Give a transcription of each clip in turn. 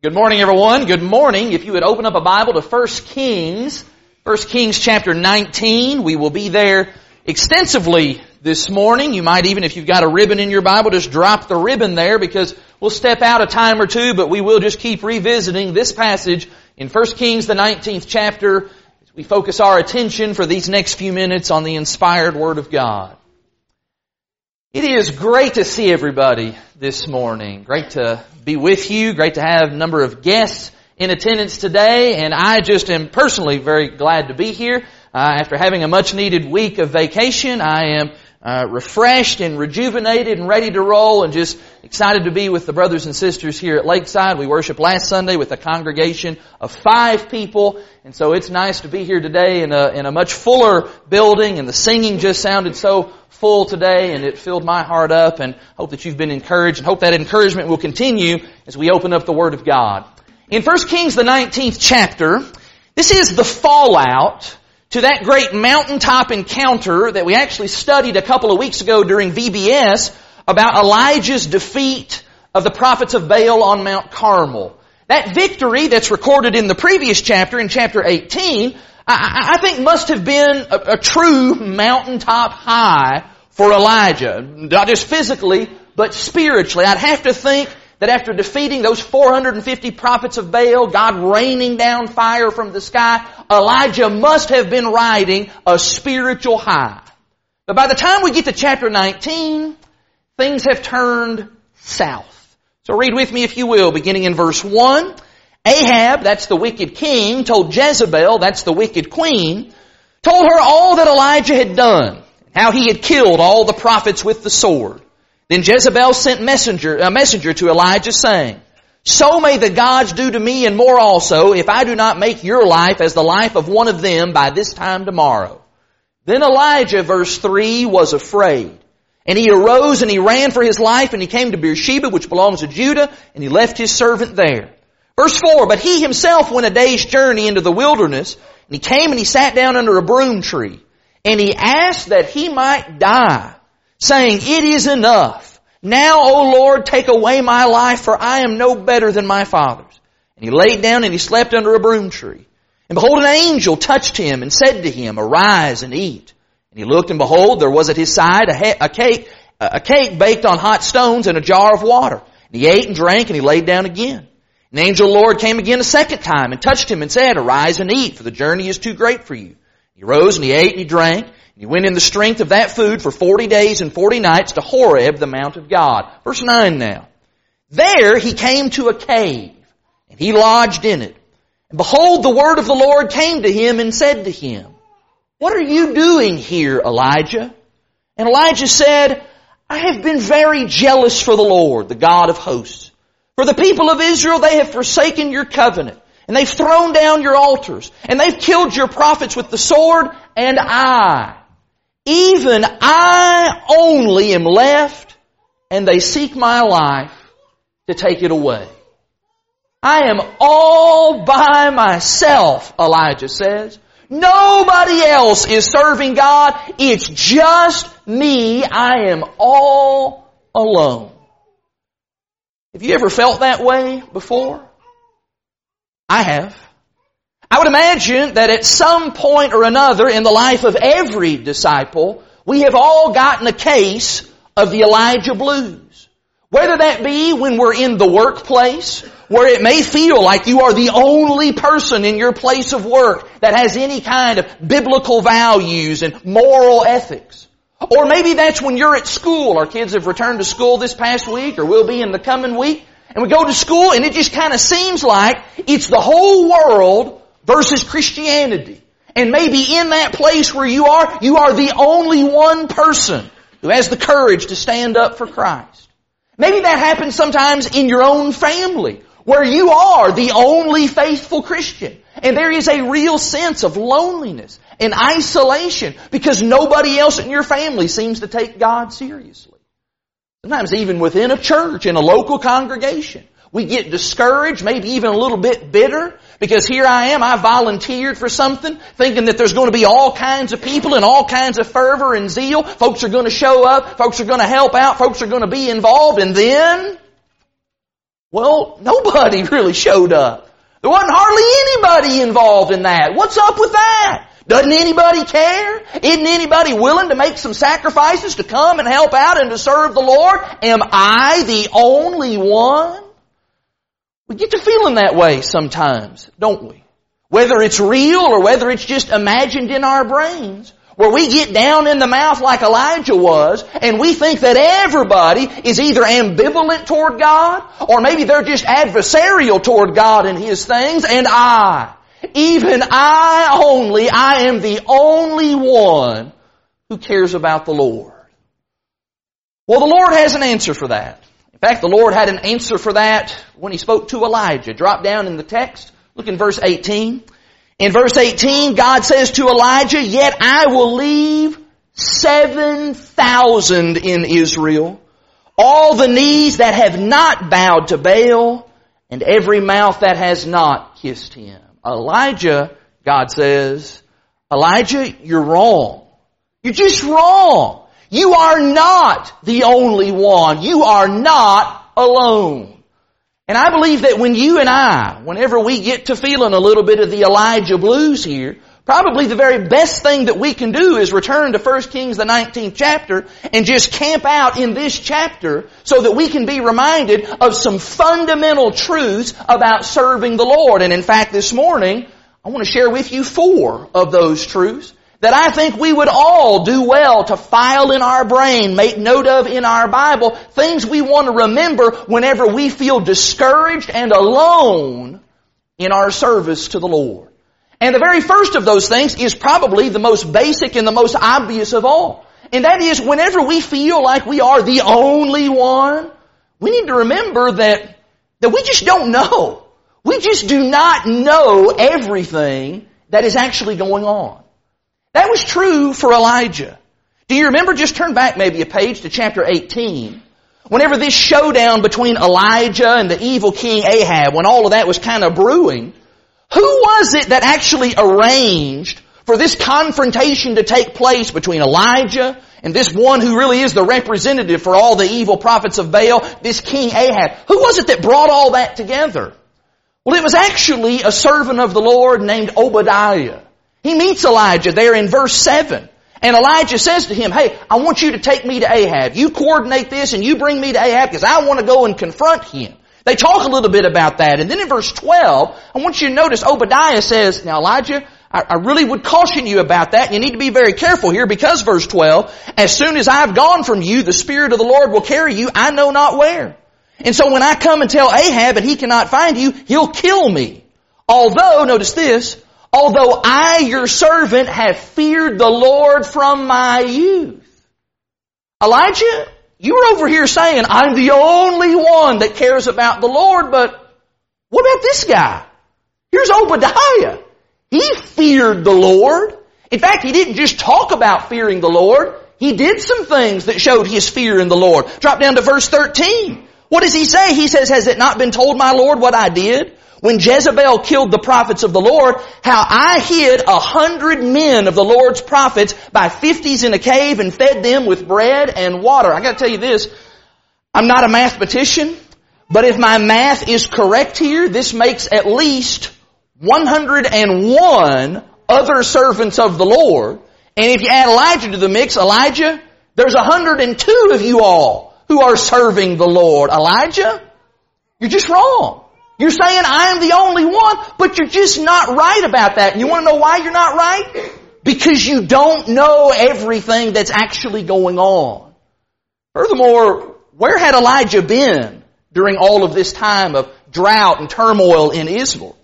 Good morning, everyone. Good morning. If you would open up a Bible to 1 Kings, 1 Kings chapter 19, we will be there extensively this morning. You might even, if you've got a ribbon in your Bible, just drop the ribbon there because we'll step out a time or two, but we will just keep revisiting this passage in 1 Kings, the 19th chapter, we focus our attention for these next few minutes on the inspired Word of God. It is great to see everybody this morning. Great to be with you. Great to have a number of guests in attendance today. And I just am personally very glad to be here. Uh, after having a much needed week of vacation, I am uh, refreshed and rejuvenated and ready to roll and just excited to be with the brothers and sisters here at Lakeside. We worshiped last Sunday with a congregation of five people. And so it's nice to be here today in a, in a much fuller building and the singing just sounded so full today and it filled my heart up and hope that you've been encouraged and hope that encouragement will continue as we open up the Word of God. In 1 Kings the 19th chapter, this is the fallout to that great mountaintop encounter that we actually studied a couple of weeks ago during VBS about Elijah's defeat of the prophets of Baal on Mount Carmel. That victory that's recorded in the previous chapter, in chapter 18, I, I think must have been a, a true mountaintop high for Elijah. Not just physically, but spiritually. I'd have to think that after defeating those 450 prophets of Baal, God raining down fire from the sky, Elijah must have been riding a spiritual high. But by the time we get to chapter 19, things have turned south. So read with me if you will, beginning in verse 1. Ahab, that's the wicked king, told Jezebel, that's the wicked queen, told her all that Elijah had done, how he had killed all the prophets with the sword. Then Jezebel sent messenger, a messenger to Elijah saying, So may the gods do to me and more also if I do not make your life as the life of one of them by this time tomorrow. Then Elijah, verse 3, was afraid. And he arose and he ran for his life and he came to Beersheba, which belongs to Judah, and he left his servant there. Verse 4, But he himself went a day's journey into the wilderness, and he came and he sat down under a broom tree, and he asked that he might die saying, It is enough. Now, O Lord, take away my life, for I am no better than my fathers. And he laid down and he slept under a broom tree. And behold, an angel touched him and said to him, Arise and eat. And he looked and behold, there was at his side a, he- a cake, a cake baked on hot stones and a jar of water. And he ate and drank and he laid down again. And angel of the Lord came again a second time and touched him and said, Arise and eat, for the journey is too great for you. He rose and he ate and he drank. And he went in the strength of that food for 40 days and 40 nights to Horeb, the Mount of God. Verse 9 now. There he came to a cave, and he lodged in it. And behold, the word of the Lord came to him and said to him, What are you doing here, Elijah? And Elijah said, I have been very jealous for the Lord, the God of hosts. For the people of Israel, they have forsaken your covenant, and they've thrown down your altars, and they've killed your prophets with the sword, and I, even I only am left and they seek my life to take it away. I am all by myself, Elijah says. Nobody else is serving God. It's just me. I am all alone. Have you ever felt that way before? I have. I would imagine that at some point or another in the life of every disciple, we have all gotten a case of the Elijah blues. Whether that be when we're in the workplace, where it may feel like you are the only person in your place of work that has any kind of biblical values and moral ethics. Or maybe that's when you're at school. Our kids have returned to school this past week or will be in the coming week. And we go to school and it just kind of seems like it's the whole world versus Christianity. And maybe in that place where you are, you are the only one person who has the courage to stand up for Christ. Maybe that happens sometimes in your own family where you are the only faithful Christian. And there is a real sense of loneliness and isolation because nobody else in your family seems to take God seriously. Sometimes even within a church, in a local congregation, we get discouraged, maybe even a little bit bitter, because here I am, I volunteered for something, thinking that there's going to be all kinds of people and all kinds of fervor and zeal. Folks are going to show up, folks are going to help out, folks are going to be involved, and then Well, nobody really showed up. There wasn't hardly anybody involved in that. What's up with that? Doesn't anybody care? Isn't anybody willing to make some sacrifices to come and help out and to serve the Lord? Am I the only one? We get to feeling that way sometimes, don't we? Whether it's real or whether it's just imagined in our brains where we get down in the mouth like Elijah was, and we think that everybody is either ambivalent toward God, or maybe they're just adversarial toward God and His things, and I, even I only, I am the only one who cares about the Lord. Well, the Lord has an answer for that. In fact, the Lord had an answer for that when He spoke to Elijah. Drop down in the text. Look in verse 18. In verse 18, God says to Elijah, Yet I will leave 7,000 in Israel, all the knees that have not bowed to Baal, and every mouth that has not kissed him. Elijah, God says, Elijah, you're wrong. You're just wrong. You are not the only one. You are not alone. And I believe that when you and I, whenever we get to feeling a little bit of the Elijah blues here, probably the very best thing that we can do is return to 1 Kings the 19th chapter and just camp out in this chapter so that we can be reminded of some fundamental truths about serving the Lord. And in fact, this morning, I want to share with you four of those truths that I think we would all do well to file in our brain, make note of in our Bible, things we want to remember whenever we feel discouraged and alone in our service to the Lord. And the very first of those things is probably the most basic and the most obvious of all. And that is whenever we feel like we are the only one, we need to remember that, that we just don't know. We just do not know everything that is actually going on. That was true for Elijah. Do you remember? Just turn back maybe a page to chapter 18. Whenever this showdown between Elijah and the evil king Ahab, when all of that was kind of brewing, who was it that actually arranged for this confrontation to take place between Elijah and this one who really is the representative for all the evil prophets of Baal, this king Ahab? Who was it that brought all that together? Well, it was actually a servant of the Lord named Obadiah. He meets Elijah there in verse 7. And Elijah says to him, hey, I want you to take me to Ahab. You coordinate this and you bring me to Ahab because I want to go and confront him. They talk a little bit about that. And then in verse 12, I want you to notice Obadiah says, now Elijah, I, I really would caution you about that. You need to be very careful here because verse 12, as soon as I've gone from you, the Spirit of the Lord will carry you, I know not where. And so when I come and tell Ahab and he cannot find you, he'll kill me. Although, notice this, Although I, your servant, have feared the Lord from my youth. Elijah, you were over here saying, I'm the only one that cares about the Lord, but what about this guy? Here's Obadiah. He feared the Lord. In fact, he didn't just talk about fearing the Lord. He did some things that showed his fear in the Lord. Drop down to verse 13. What does he say? He says, has it not been told my Lord what I did? When Jezebel killed the prophets of the Lord, how I hid a hundred men of the Lord's prophets by fifties in a cave and fed them with bread and water. I gotta tell you this, I'm not a mathematician, but if my math is correct here, this makes at least 101 other servants of the Lord. And if you add Elijah to the mix, Elijah, there's 102 of you all who are serving the Lord. Elijah, you're just wrong. You're saying I am the only one, but you're just not right about that. And you want to know why you're not right? Because you don't know everything that's actually going on. Furthermore, where had Elijah been during all of this time of drought and turmoil in Israel?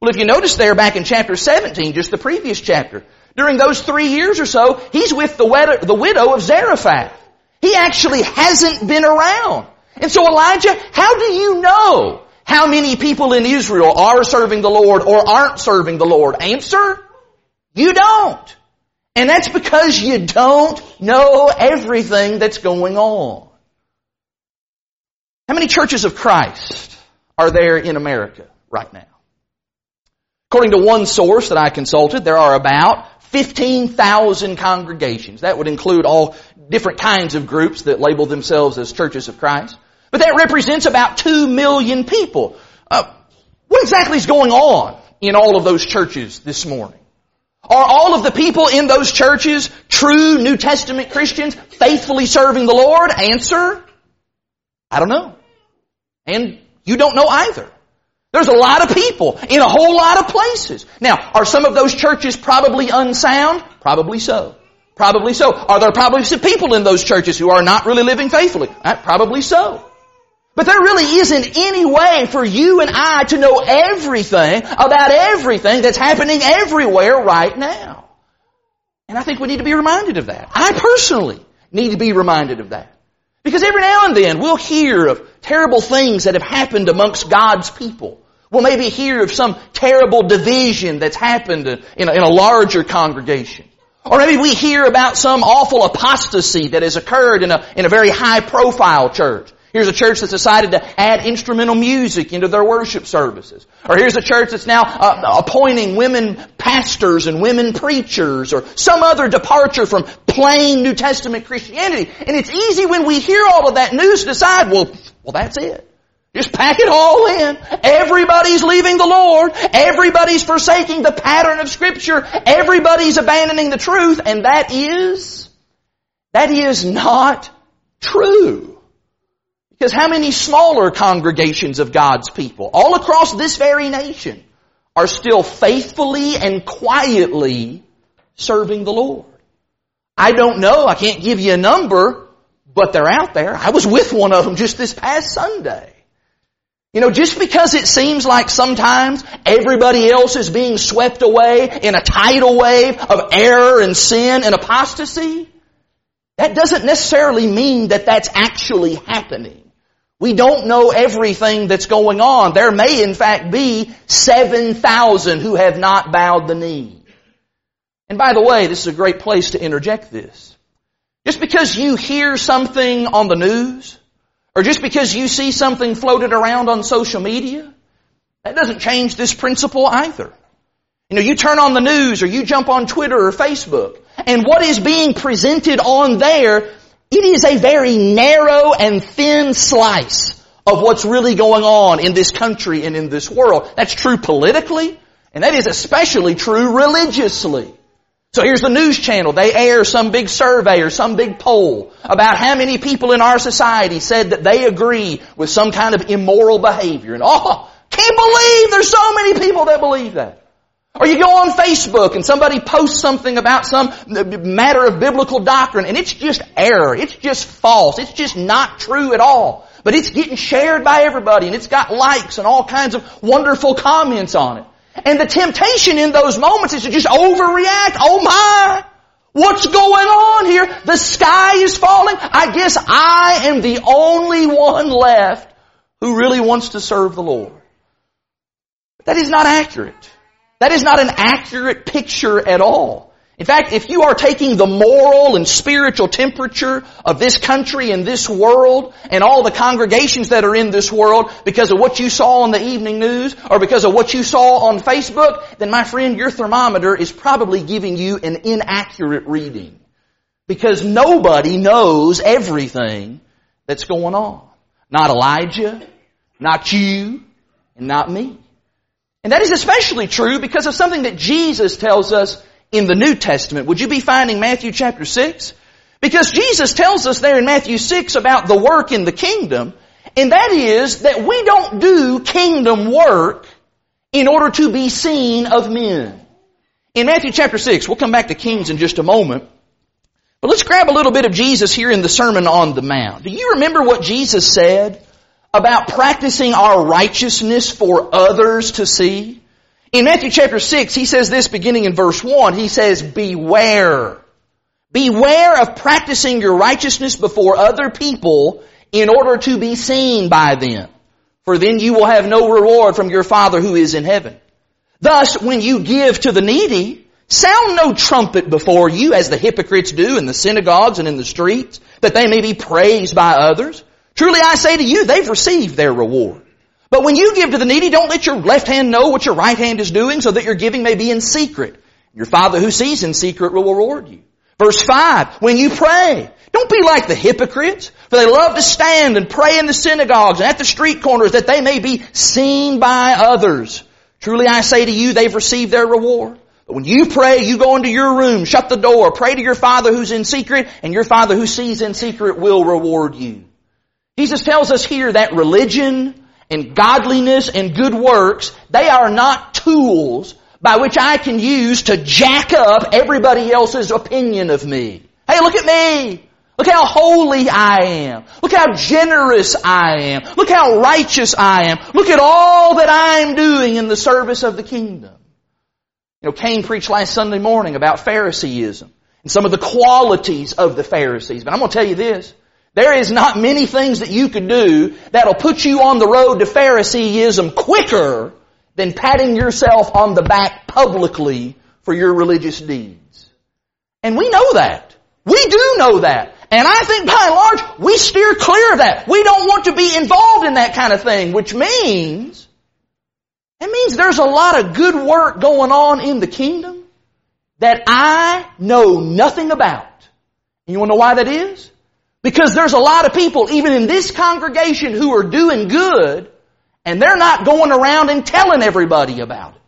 Well, if you notice there back in chapter 17, just the previous chapter, during those three years or so, he's with the widow of Zarephath. He actually hasn't been around. And so Elijah, how do you know how many people in Israel are serving the Lord or aren't serving the Lord? Answer, you don't. And that's because you don't know everything that's going on. How many churches of Christ are there in America right now? According to one source that I consulted, there are about 15,000 congregations. That would include all different kinds of groups that label themselves as churches of Christ. But that represents about two million people. Uh, what exactly is going on in all of those churches this morning? Are all of the people in those churches true New Testament Christians faithfully serving the Lord? Answer, I don't know. And you don't know either. There's a lot of people in a whole lot of places. Now, are some of those churches probably unsound? Probably so. Probably so. Are there probably some people in those churches who are not really living faithfully? Uh, probably so. But there really isn't any way for you and I to know everything about everything that's happening everywhere right now. And I think we need to be reminded of that. I personally need to be reminded of that. Because every now and then we'll hear of terrible things that have happened amongst God's people. We'll maybe hear of some terrible division that's happened in a, in a larger congregation. Or maybe we hear about some awful apostasy that has occurred in a, in a very high profile church. Here's a church that's decided to add instrumental music into their worship services. Or here's a church that's now uh, appointing women pastors and women preachers or some other departure from plain New Testament Christianity. And it's easy when we hear all of that news to decide, well, well that's it. Just pack it all in. Everybody's leaving the Lord. Everybody's forsaking the pattern of scripture. Everybody's abandoning the truth. And that is, that is not true. Because how many smaller congregations of God's people all across this very nation are still faithfully and quietly serving the Lord? I don't know. I can't give you a number, but they're out there. I was with one of them just this past Sunday. You know, just because it seems like sometimes everybody else is being swept away in a tidal wave of error and sin and apostasy, that doesn't necessarily mean that that's actually happening. We don't know everything that's going on. There may in fact be 7,000 who have not bowed the knee. And by the way, this is a great place to interject this. Just because you hear something on the news, or just because you see something floated around on social media, that doesn't change this principle either. You know, you turn on the news or you jump on Twitter or Facebook, and what is being presented on there it is a very narrow and thin slice of what's really going on in this country and in this world. That's true politically, and that is especially true religiously. So here's the news channel. They air some big survey or some big poll about how many people in our society said that they agree with some kind of immoral behavior. And oh, can't believe there's so many people that believe that. Or you go on Facebook and somebody posts something about some matter of biblical doctrine and it's just error. It's just false. It's just not true at all. But it's getting shared by everybody and it's got likes and all kinds of wonderful comments on it. And the temptation in those moments is to just overreact. Oh my! What's going on here? The sky is falling. I guess I am the only one left who really wants to serve the Lord. That is not accurate. That is not an accurate picture at all. In fact, if you are taking the moral and spiritual temperature of this country and this world and all the congregations that are in this world because of what you saw on the evening news or because of what you saw on Facebook, then my friend, your thermometer is probably giving you an inaccurate reading. Because nobody knows everything that's going on. Not Elijah, not you, and not me. And that is especially true because of something that Jesus tells us in the New Testament. Would you be finding Matthew chapter 6? Because Jesus tells us there in Matthew 6 about the work in the kingdom, and that is that we don't do kingdom work in order to be seen of men. In Matthew chapter 6, we'll come back to Kings in just a moment, but let's grab a little bit of Jesus here in the Sermon on the Mount. Do you remember what Jesus said about practicing our righteousness for others to see. In Matthew chapter 6, he says this beginning in verse 1. He says, beware. Beware of practicing your righteousness before other people in order to be seen by them. For then you will have no reward from your Father who is in heaven. Thus, when you give to the needy, sound no trumpet before you as the hypocrites do in the synagogues and in the streets, that they may be praised by others. Truly I say to you, they've received their reward. But when you give to the needy, don't let your left hand know what your right hand is doing so that your giving may be in secret. Your Father who sees in secret will reward you. Verse 5, when you pray, Don't be like the hypocrites, for they love to stand and pray in the synagogues and at the street corners that they may be seen by others. Truly I say to you, they've received their reward. But when you pray, you go into your room, shut the door, pray to your Father who's in secret, and your Father who sees in secret will reward you. Jesus tells us here that religion and godliness and good works, they are not tools by which I can use to jack up everybody else's opinion of me. Hey, look at me! Look how holy I am. Look how generous I am. Look how righteous I am. Look at all that I'm doing in the service of the kingdom. You know, Cain preached last Sunday morning about Phariseeism and some of the qualities of the Pharisees. But I'm going to tell you this. There is not many things that you could do that'll put you on the road to Phariseeism quicker than patting yourself on the back publicly for your religious deeds. And we know that. We do know that. And I think by and large, we steer clear of that. We don't want to be involved in that kind of thing, which means it means there's a lot of good work going on in the kingdom that I know nothing about. And you want to know why that is? Because there's a lot of people, even in this congregation, who are doing good, and they're not going around and telling everybody about it.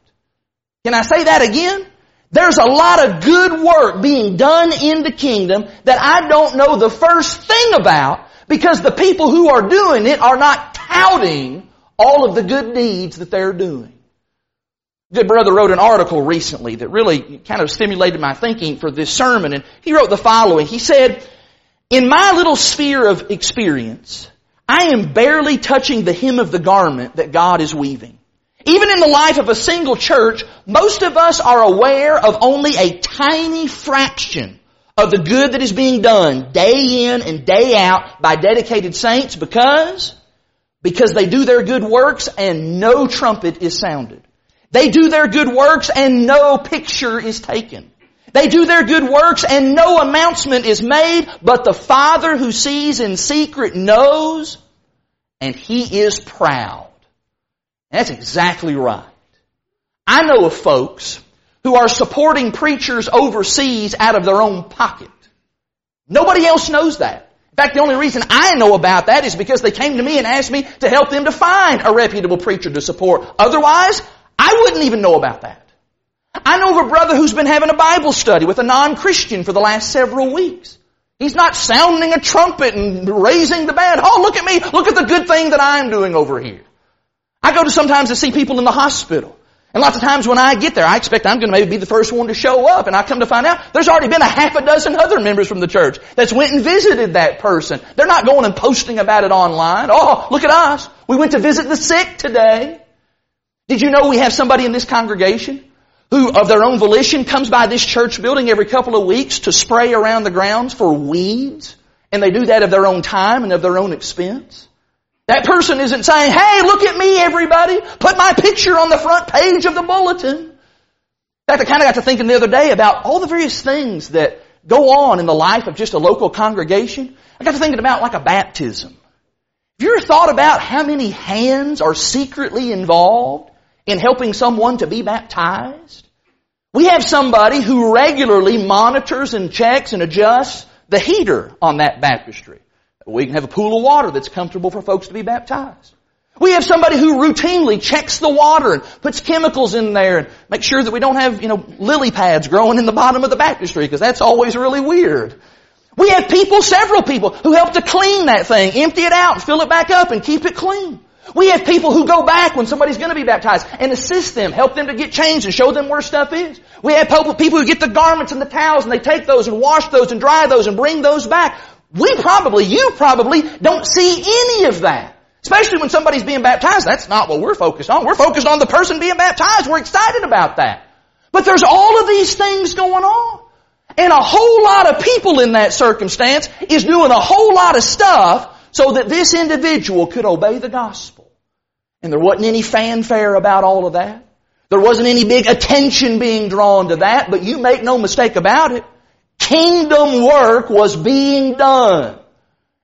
Can I say that again? There's a lot of good work being done in the kingdom that I don't know the first thing about because the people who are doing it are not touting all of the good deeds that they're doing. Good brother wrote an article recently that really kind of stimulated my thinking for this sermon and he wrote the following. He said, in my little sphere of experience, I am barely touching the hem of the garment that God is weaving. Even in the life of a single church, most of us are aware of only a tiny fraction of the good that is being done day in and day out by dedicated saints because because they do their good works and no trumpet is sounded. They do their good works and no picture is taken. They do their good works and no announcement is made, but the Father who sees in secret knows and He is proud. That's exactly right. I know of folks who are supporting preachers overseas out of their own pocket. Nobody else knows that In fact, the only reason I know about that is because they came to me and asked me to help them to find a reputable preacher to support. Otherwise, I wouldn't even know about that. I know of a brother who's been having a Bible study with a non-Christian for the last several weeks. He's not sounding a trumpet and raising the band. Oh, look at me. Look at the good thing that I'm doing over here. I go to sometimes to see people in the hospital. And lots of times when I get there, I expect I'm going to maybe be the first one to show up, and I come to find out there's already been a half a dozen other members from the church that's went and visited that person. They're not going and posting about it online. Oh, look at us. We went to visit the sick today. Did you know we have somebody in this congregation who of their own volition comes by this church building every couple of weeks to spray around the grounds for weeds? And they do that of their own time and of their own expense? That person isn't saying, hey, look at me everybody, put my picture on the front page of the bulletin. In fact, I kind of got to thinking the other day about all the various things that go on in the life of just a local congregation. I got to thinking about like a baptism. Have you ever thought about how many hands are secretly involved in helping someone to be baptized? We have somebody who regularly monitors and checks and adjusts the heater on that baptistry. We can have a pool of water that's comfortable for folks to be baptized. We have somebody who routinely checks the water and puts chemicals in there and makes sure that we don't have, you know, lily pads growing in the bottom of the baptistry because that's always really weird. We have people, several people, who help to clean that thing, empty it out, fill it back up and keep it clean. We have people who go back when somebody's going to be baptized and assist them, help them to get changed and show them where stuff is. We have people who get the garments and the towels and they take those and wash those and dry those and bring those back. We probably, you probably don't see any of that. Especially when somebody's being baptized. That's not what we're focused on. We're focused on the person being baptized. We're excited about that. But there's all of these things going on. And a whole lot of people in that circumstance is doing a whole lot of stuff so that this individual could obey the gospel. And there wasn't any fanfare about all of that. There wasn't any big attention being drawn to that, but you make no mistake about it kingdom work was being done.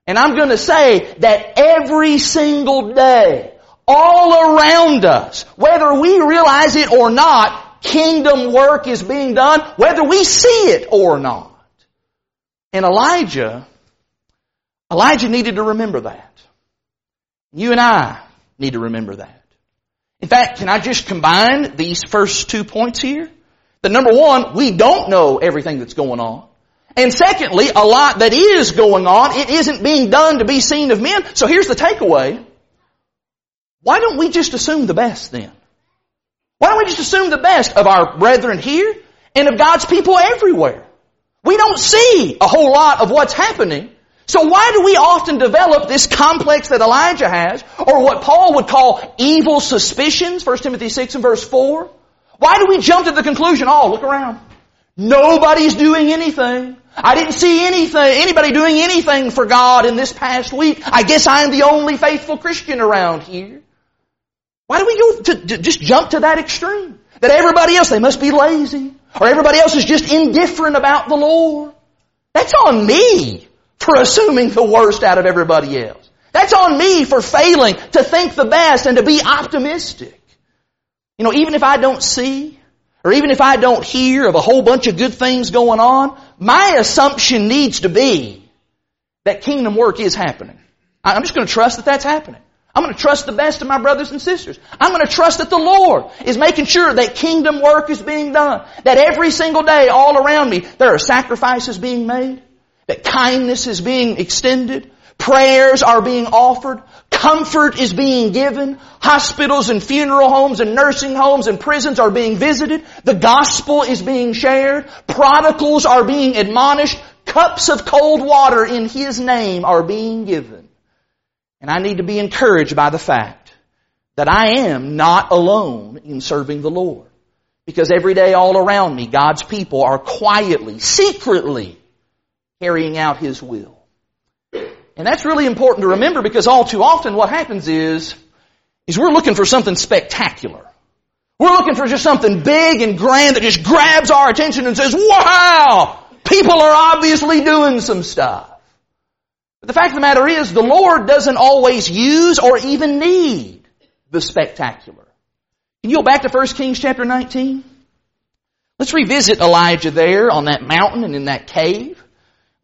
And I'm going to say that every single day, all around us, whether we realize it or not, kingdom work is being done, whether we see it or not. And Elijah Elijah needed to remember that. You and I need to remember that. In fact, can I just combine these first two points here? That number one, we don't know everything that's going on. And secondly, a lot that is going on, it isn't being done to be seen of men. So here's the takeaway. Why don't we just assume the best then? Why don't we just assume the best of our brethren here and of God's people everywhere? We don't see a whole lot of what's happening. So why do we often develop this complex that Elijah has, or what Paul would call evil suspicions, 1 Timothy 6 and verse 4? Why do we jump to the conclusion, oh, look around. Nobody's doing anything. I didn't see anything, anybody doing anything for God in this past week. I guess I'm the only faithful Christian around here. Why do we go to, to just jump to that extreme? That everybody else, they must be lazy. Or everybody else is just indifferent about the Lord. That's on me for assuming the worst out of everybody else. That's on me for failing to think the best and to be optimistic. You know, even if I don't see, or even if I don't hear of a whole bunch of good things going on, my assumption needs to be that kingdom work is happening. I'm just going to trust that that's happening. I'm going to trust the best of my brothers and sisters. I'm going to trust that the Lord is making sure that kingdom work is being done. That every single day all around me there are sacrifices being made. That kindness is being extended. Prayers are being offered. Comfort is being given. Hospitals and funeral homes and nursing homes and prisons are being visited. The gospel is being shared. Prodigals are being admonished. Cups of cold water in His name are being given. And I need to be encouraged by the fact that I am not alone in serving the Lord. Because every day all around me, God's people are quietly, secretly carrying out His will. And that's really important to remember because all too often what happens is, is we're looking for something spectacular. We're looking for just something big and grand that just grabs our attention and says, wow, people are obviously doing some stuff. But the fact of the matter is, the Lord doesn't always use or even need the spectacular. Can you go back to 1 Kings chapter 19? Let's revisit Elijah there on that mountain and in that cave.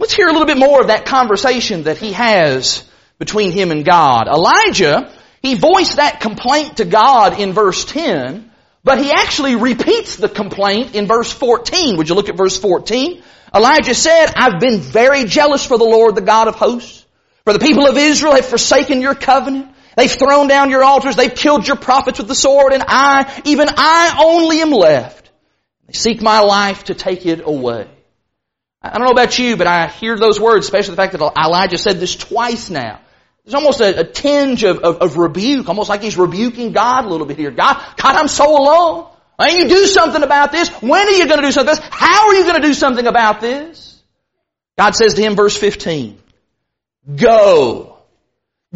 Let's hear a little bit more of that conversation that he has between him and God. Elijah, he voiced that complaint to God in verse 10, but he actually repeats the complaint in verse 14. Would you look at verse 14? Elijah said, I've been very jealous for the Lord, the God of hosts. For the people of Israel have forsaken your covenant. They've thrown down your altars. They've killed your prophets with the sword. And I, even I only am left. They seek my life to take it away. I don't know about you, but I hear those words, especially the fact that Elijah said this twice now. There's almost a, a tinge of, of, of, rebuke, almost like he's rebuking God a little bit here. God, God, I'm so alone. Why don't you do something about this? When are you going to do something about this? How are you going to do something about this? God says to him, verse 15, Go.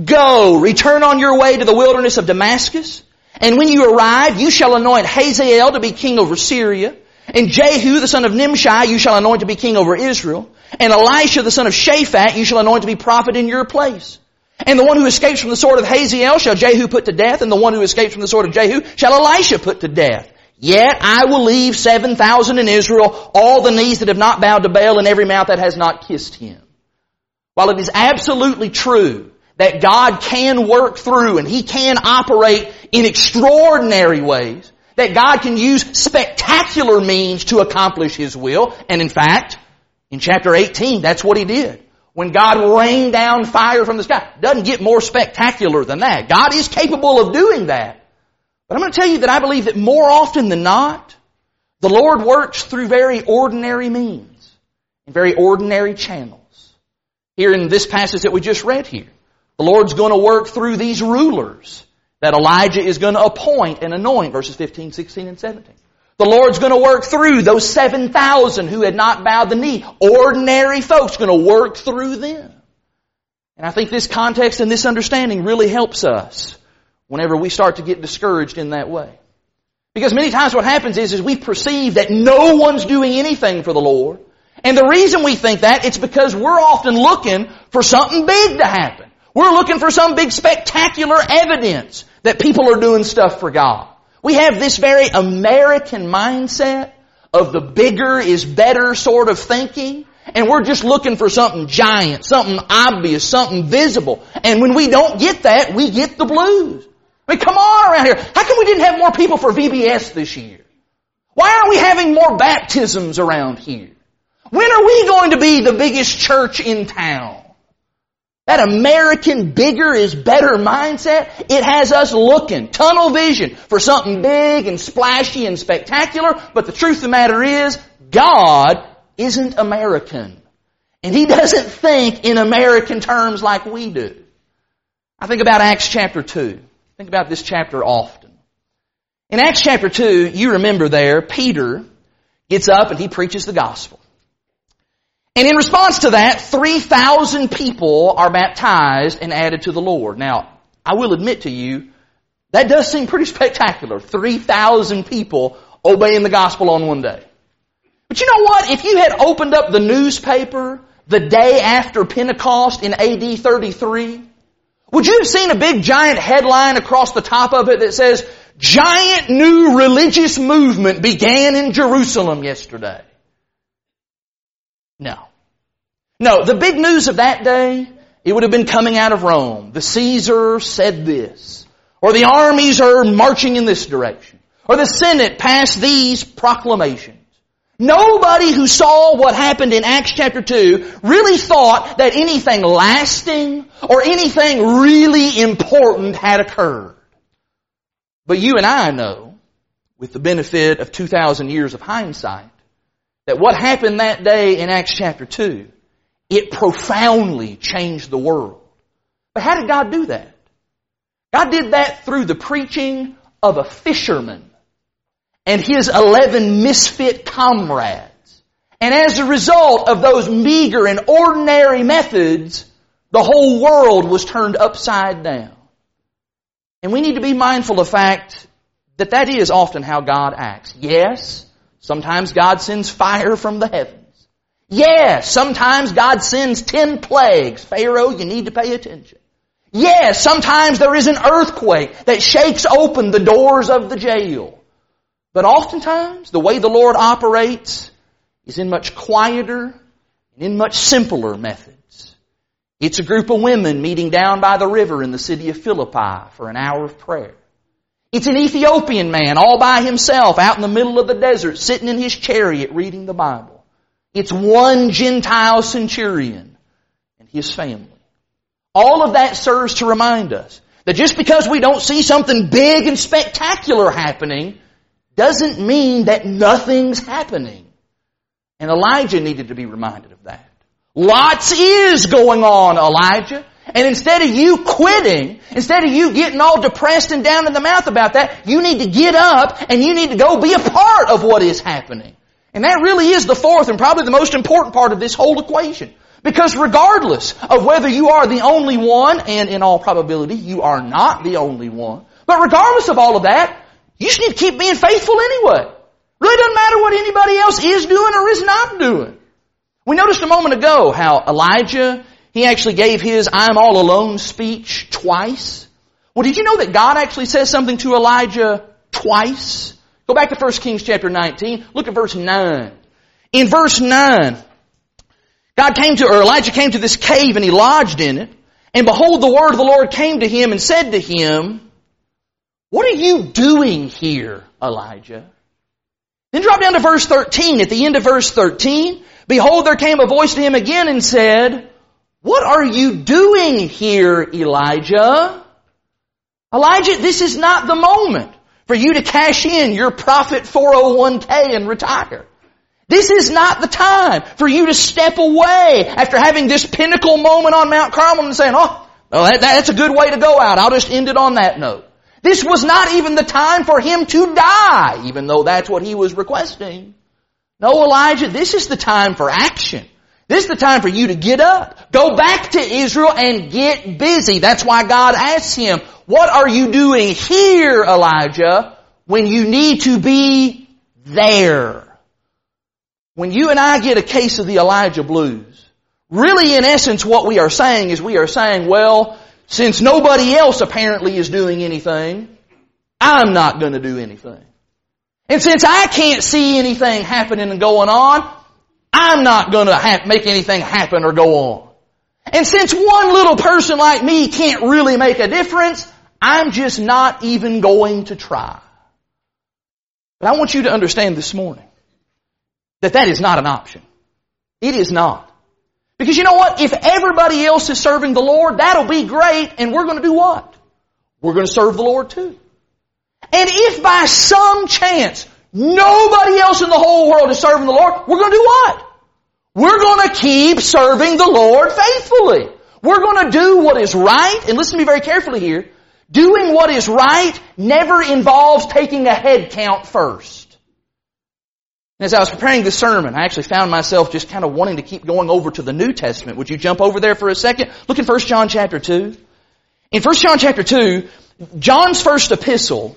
Go. Return on your way to the wilderness of Damascus. And when you arrive, you shall anoint Hazael to be king over Syria. And Jehu, the son of Nimshi, you shall anoint to be king over Israel. And Elisha, the son of Shaphat, you shall anoint to be prophet in your place. And the one who escapes from the sword of Hazael shall Jehu put to death, and the one who escapes from the sword of Jehu shall Elisha put to death. Yet I will leave 7,000 in Israel, all the knees that have not bowed to Baal and every mouth that has not kissed him. While it is absolutely true that God can work through and He can operate in extraordinary ways, that God can use spectacular means to accomplish His will, and in fact, in chapter 18, that's what He did. When God rained down fire from the sky, doesn't get more spectacular than that. God is capable of doing that. But I'm going to tell you that I believe that more often than not, the Lord works through very ordinary means and very ordinary channels. Here in this passage that we just read here, the Lord's going to work through these rulers that Elijah is going to appoint and anoint, verses 15, 16, and 17. The Lord's going to work through those 7,000 who had not bowed the knee. Ordinary folks going to work through them. And I think this context and this understanding really helps us whenever we start to get discouraged in that way. Because many times what happens is, is we perceive that no one's doing anything for the Lord. And the reason we think that, it's because we're often looking for something big to happen. We're looking for some big spectacular evidence that people are doing stuff for God. We have this very American mindset of the bigger is better sort of thinking. and we're just looking for something giant, something obvious, something visible. And when we don't get that, we get the blues. I mean, come on around here. How come we didn't have more people for VBS this year? Why aren't we having more baptisms around here? When are we going to be the biggest church in town? That American bigger is better mindset, it has us looking, tunnel vision for something big and splashy and spectacular, but the truth of the matter is, God isn't American. And He doesn't think in American terms like we do. I think about Acts chapter 2. Think about this chapter often. In Acts chapter 2, you remember there, Peter gets up and he preaches the gospel. And in response to that, 3,000 people are baptized and added to the Lord. Now, I will admit to you, that does seem pretty spectacular. 3,000 people obeying the gospel on one day. But you know what? If you had opened up the newspaper the day after Pentecost in AD 33, would you have seen a big giant headline across the top of it that says, giant new religious movement began in Jerusalem yesterday? No. No, the big news of that day, it would have been coming out of Rome. The Caesar said this. Or the armies are marching in this direction. Or the Senate passed these proclamations. Nobody who saw what happened in Acts chapter 2 really thought that anything lasting or anything really important had occurred. But you and I know, with the benefit of 2,000 years of hindsight, that what happened that day in Acts chapter 2, it profoundly changed the world. But how did God do that? God did that through the preaching of a fisherman and his 11 misfit comrades. And as a result of those meager and ordinary methods, the whole world was turned upside down. And we need to be mindful of the fact that that is often how God acts. Yes, Sometimes God sends fire from the heavens. Yes, sometimes God sends ten plagues. Pharaoh, you need to pay attention. Yes, sometimes there is an earthquake that shakes open the doors of the jail. But oftentimes, the way the Lord operates is in much quieter and in much simpler methods. It's a group of women meeting down by the river in the city of Philippi for an hour of prayer. It's an Ethiopian man all by himself out in the middle of the desert sitting in his chariot reading the Bible. It's one Gentile centurion and his family. All of that serves to remind us that just because we don't see something big and spectacular happening doesn't mean that nothing's happening. And Elijah needed to be reminded of that. Lots is going on, Elijah. And instead of you quitting, instead of you getting all depressed and down in the mouth about that, you need to get up and you need to go be a part of what is happening. And that really is the fourth and probably the most important part of this whole equation. Because regardless of whether you are the only one, and in all probability you are not the only one, but regardless of all of that, you just need to keep being faithful anyway. Really doesn't matter what anybody else is doing or is not doing. We noticed a moment ago how Elijah he actually gave his I'm all alone speech twice. Well, did you know that God actually says something to Elijah twice? Go back to 1 Kings chapter 19. Look at verse 9. In verse 9, God came to, or Elijah came to this cave and he lodged in it. And behold, the word of the Lord came to him and said to him, What are you doing here, Elijah? Then drop down to verse 13. At the end of verse 13, behold, there came a voice to him again and said, what are you doing here, Elijah? Elijah, this is not the moment for you to cash in your prophet 401k and retire. This is not the time for you to step away after having this pinnacle moment on Mount Carmel and saying, oh, well, that, that's a good way to go out. I'll just end it on that note. This was not even the time for him to die, even though that's what he was requesting. No, Elijah, this is the time for action. This is the time for you to get up. Go back to Israel and get busy. That's why God asks him, what are you doing here, Elijah, when you need to be there? When you and I get a case of the Elijah blues, really in essence what we are saying is we are saying, well, since nobody else apparently is doing anything, I'm not going to do anything. And since I can't see anything happening and going on, I'm not gonna ha- make anything happen or go on. And since one little person like me can't really make a difference, I'm just not even going to try. But I want you to understand this morning that that is not an option. It is not. Because you know what? If everybody else is serving the Lord, that'll be great, and we're going to do what? We're going to serve the Lord too. And if by some chance nobody else in the whole world is serving the Lord, we're going to do what? We're going to keep serving the Lord faithfully. We're going to do what is right, and listen to me very carefully here. Doing what is right never involves taking a head count first. As I was preparing this sermon, I actually found myself just kind of wanting to keep going over to the New Testament. Would you jump over there for a second? Look in 1 John chapter 2. In 1 John chapter 2, John's first epistle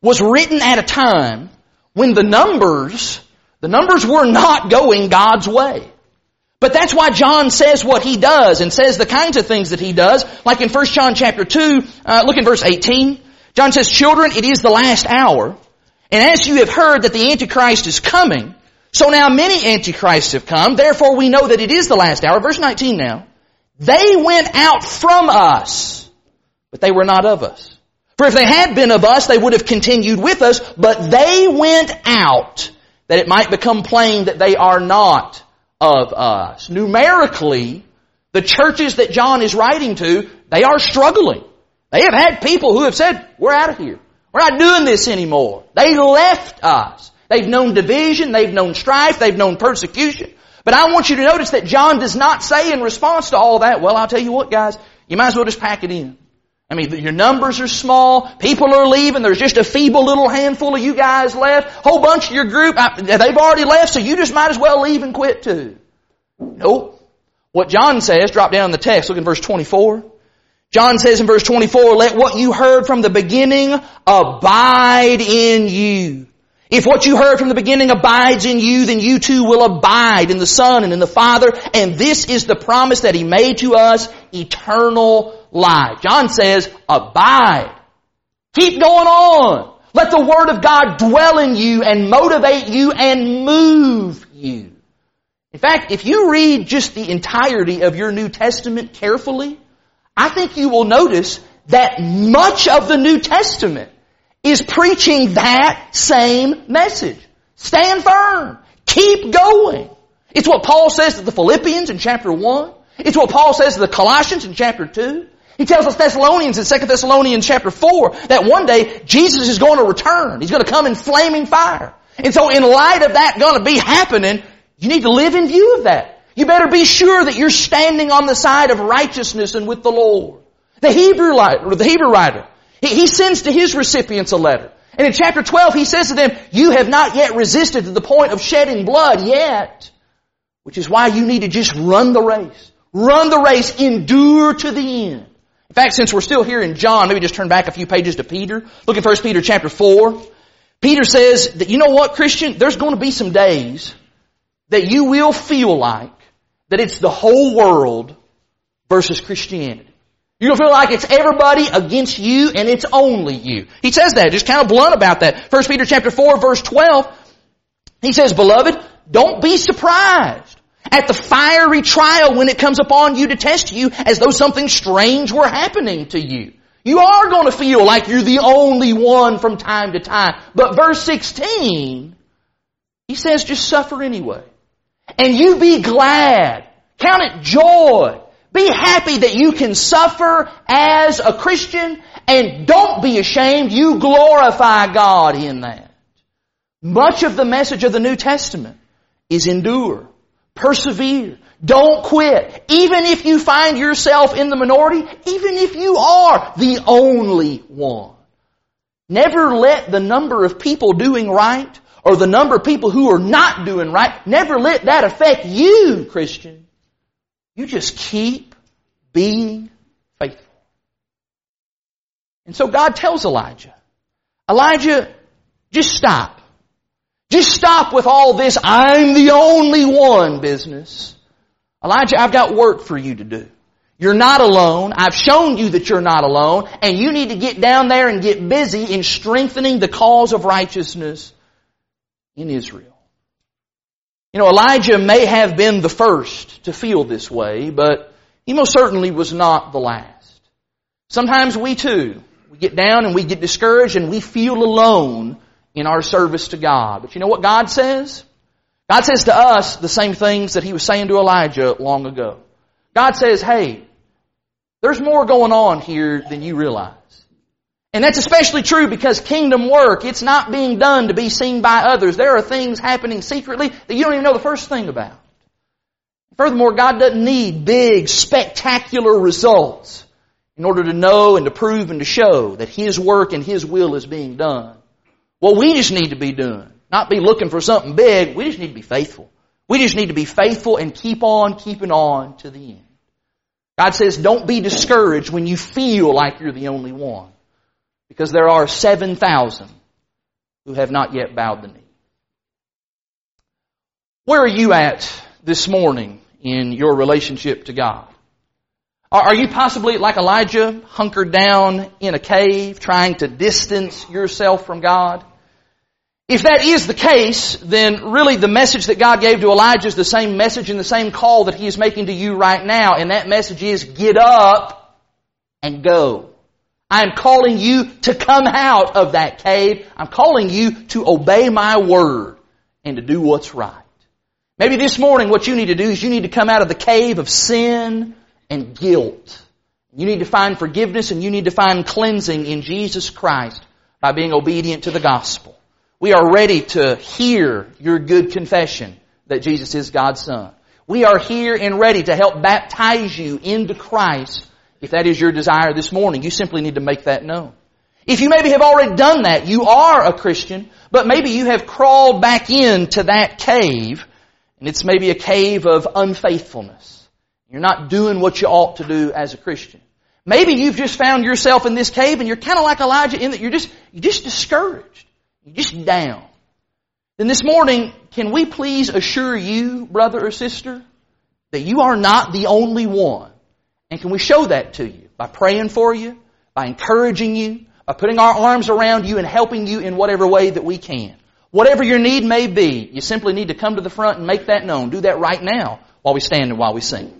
was written at a time when the numbers, the numbers were not going God's way. But that's why John says what he does and says the kinds of things that he does. Like in 1 John chapter 2, uh, look in verse 18. John says, Children, it is the last hour. And as you have heard that the Antichrist is coming, so now many Antichrists have come, therefore we know that it is the last hour. Verse 19 now. They went out from us, but they were not of us. For if they had been of us, they would have continued with us, but they went out that it might become plain that they are not of us. Numerically, the churches that John is writing to, they are struggling. They have had people who have said, we're out of here. We're not doing this anymore. They left us. They've known division, they've known strife, they've known persecution. But I want you to notice that John does not say in response to all that, well, I'll tell you what guys, you might as well just pack it in. I mean, your numbers are small, people are leaving, there's just a feeble little handful of you guys left, whole bunch of your group, they've already left, so you just might as well leave and quit too. Nope. What John says, drop down in the text, look in verse 24. John says in verse 24, let what you heard from the beginning abide in you. If what you heard from the beginning abides in you, then you too will abide in the Son and in the Father. And this is the promise that He made to us, eternal John says, abide. Keep going on. Let the Word of God dwell in you and motivate you and move you. In fact, if you read just the entirety of your New Testament carefully, I think you will notice that much of the New Testament is preaching that same message. Stand firm. Keep going. It's what Paul says to the Philippians in chapter 1. It's what Paul says to the Colossians in chapter 2. He tells us Thessalonians in 2 Thessalonians chapter 4 that one day Jesus is going to return. He's going to come in flaming fire. And so in light of that going to be happening, you need to live in view of that. You better be sure that you're standing on the side of righteousness and with the Lord. The Hebrew writer, the Hebrew writer, he, he sends to his recipients a letter. And in chapter 12, he says to them, you have not yet resisted to the point of shedding blood yet. Which is why you need to just run the race. Run the race. Endure to the end. In fact, since we're still here in John, maybe just turn back a few pages to Peter. Look at 1 Peter chapter 4. Peter says that, you know what, Christian? There's going to be some days that you will feel like that it's the whole world versus Christianity. You're gonna feel like it's everybody against you and it's only you. He says that, just kind of blunt about that. 1 Peter chapter 4 verse 12, he says, Beloved, don't be surprised at the fiery trial when it comes upon you to test you as though something strange were happening to you. You are going to feel like you're the only one from time to time. But verse 16, he says just suffer anyway. And you be glad. Count it joy. Be happy that you can suffer as a Christian and don't be ashamed. You glorify God in that. Much of the message of the New Testament is endure, persevere, don't quit. Even if you find yourself in the minority, even if you are the only one. Never let the number of people doing right or the number of people who are not doing right, never let that affect you, Christian. You just keep being faithful. And so God tells Elijah, Elijah, just stop. Just stop with all this, I'm the only one business. Elijah, I've got work for you to do. You're not alone. I've shown you that you're not alone. And you need to get down there and get busy in strengthening the cause of righteousness in Israel. You know, Elijah may have been the first to feel this way, but he most certainly was not the last. Sometimes we too, we get down and we get discouraged and we feel alone in our service to God. But you know what God says? God says to us the same things that He was saying to Elijah long ago. God says, hey, there's more going on here than you realize. And that's especially true because kingdom work, it's not being done to be seen by others. There are things happening secretly that you don't even know the first thing about. Furthermore, God doesn't need big, spectacular results in order to know and to prove and to show that His work and His will is being done. What we just need to be doing, not be looking for something big, we just need to be faithful. We just need to be faithful and keep on keeping on to the end. God says don't be discouraged when you feel like you're the only one. Because there are 7,000 who have not yet bowed the knee. Where are you at this morning in your relationship to God? Are you possibly like Elijah, hunkered down in a cave, trying to distance yourself from God? If that is the case, then really the message that God gave to Elijah is the same message and the same call that He is making to you right now. And that message is get up and go. I am calling you to come out of that cave. I'm calling you to obey my word and to do what's right. Maybe this morning what you need to do is you need to come out of the cave of sin and guilt. You need to find forgiveness and you need to find cleansing in Jesus Christ by being obedient to the gospel. We are ready to hear your good confession that Jesus is God's Son. We are here and ready to help baptize you into Christ if that is your desire this morning. You simply need to make that known. If you maybe have already done that, you are a Christian, but maybe you have crawled back into that cave, and it's maybe a cave of unfaithfulness. You're not doing what you ought to do as a Christian. Maybe you've just found yourself in this cave and you're kind of like Elijah in that you're just, you're just discouraged. You're just down. Then this morning, can we please assure you, brother or sister, that you are not the only one? And can we show that to you by praying for you, by encouraging you, by putting our arms around you and helping you in whatever way that we can? Whatever your need may be, you simply need to come to the front and make that known. Do that right now while we stand and while we sing.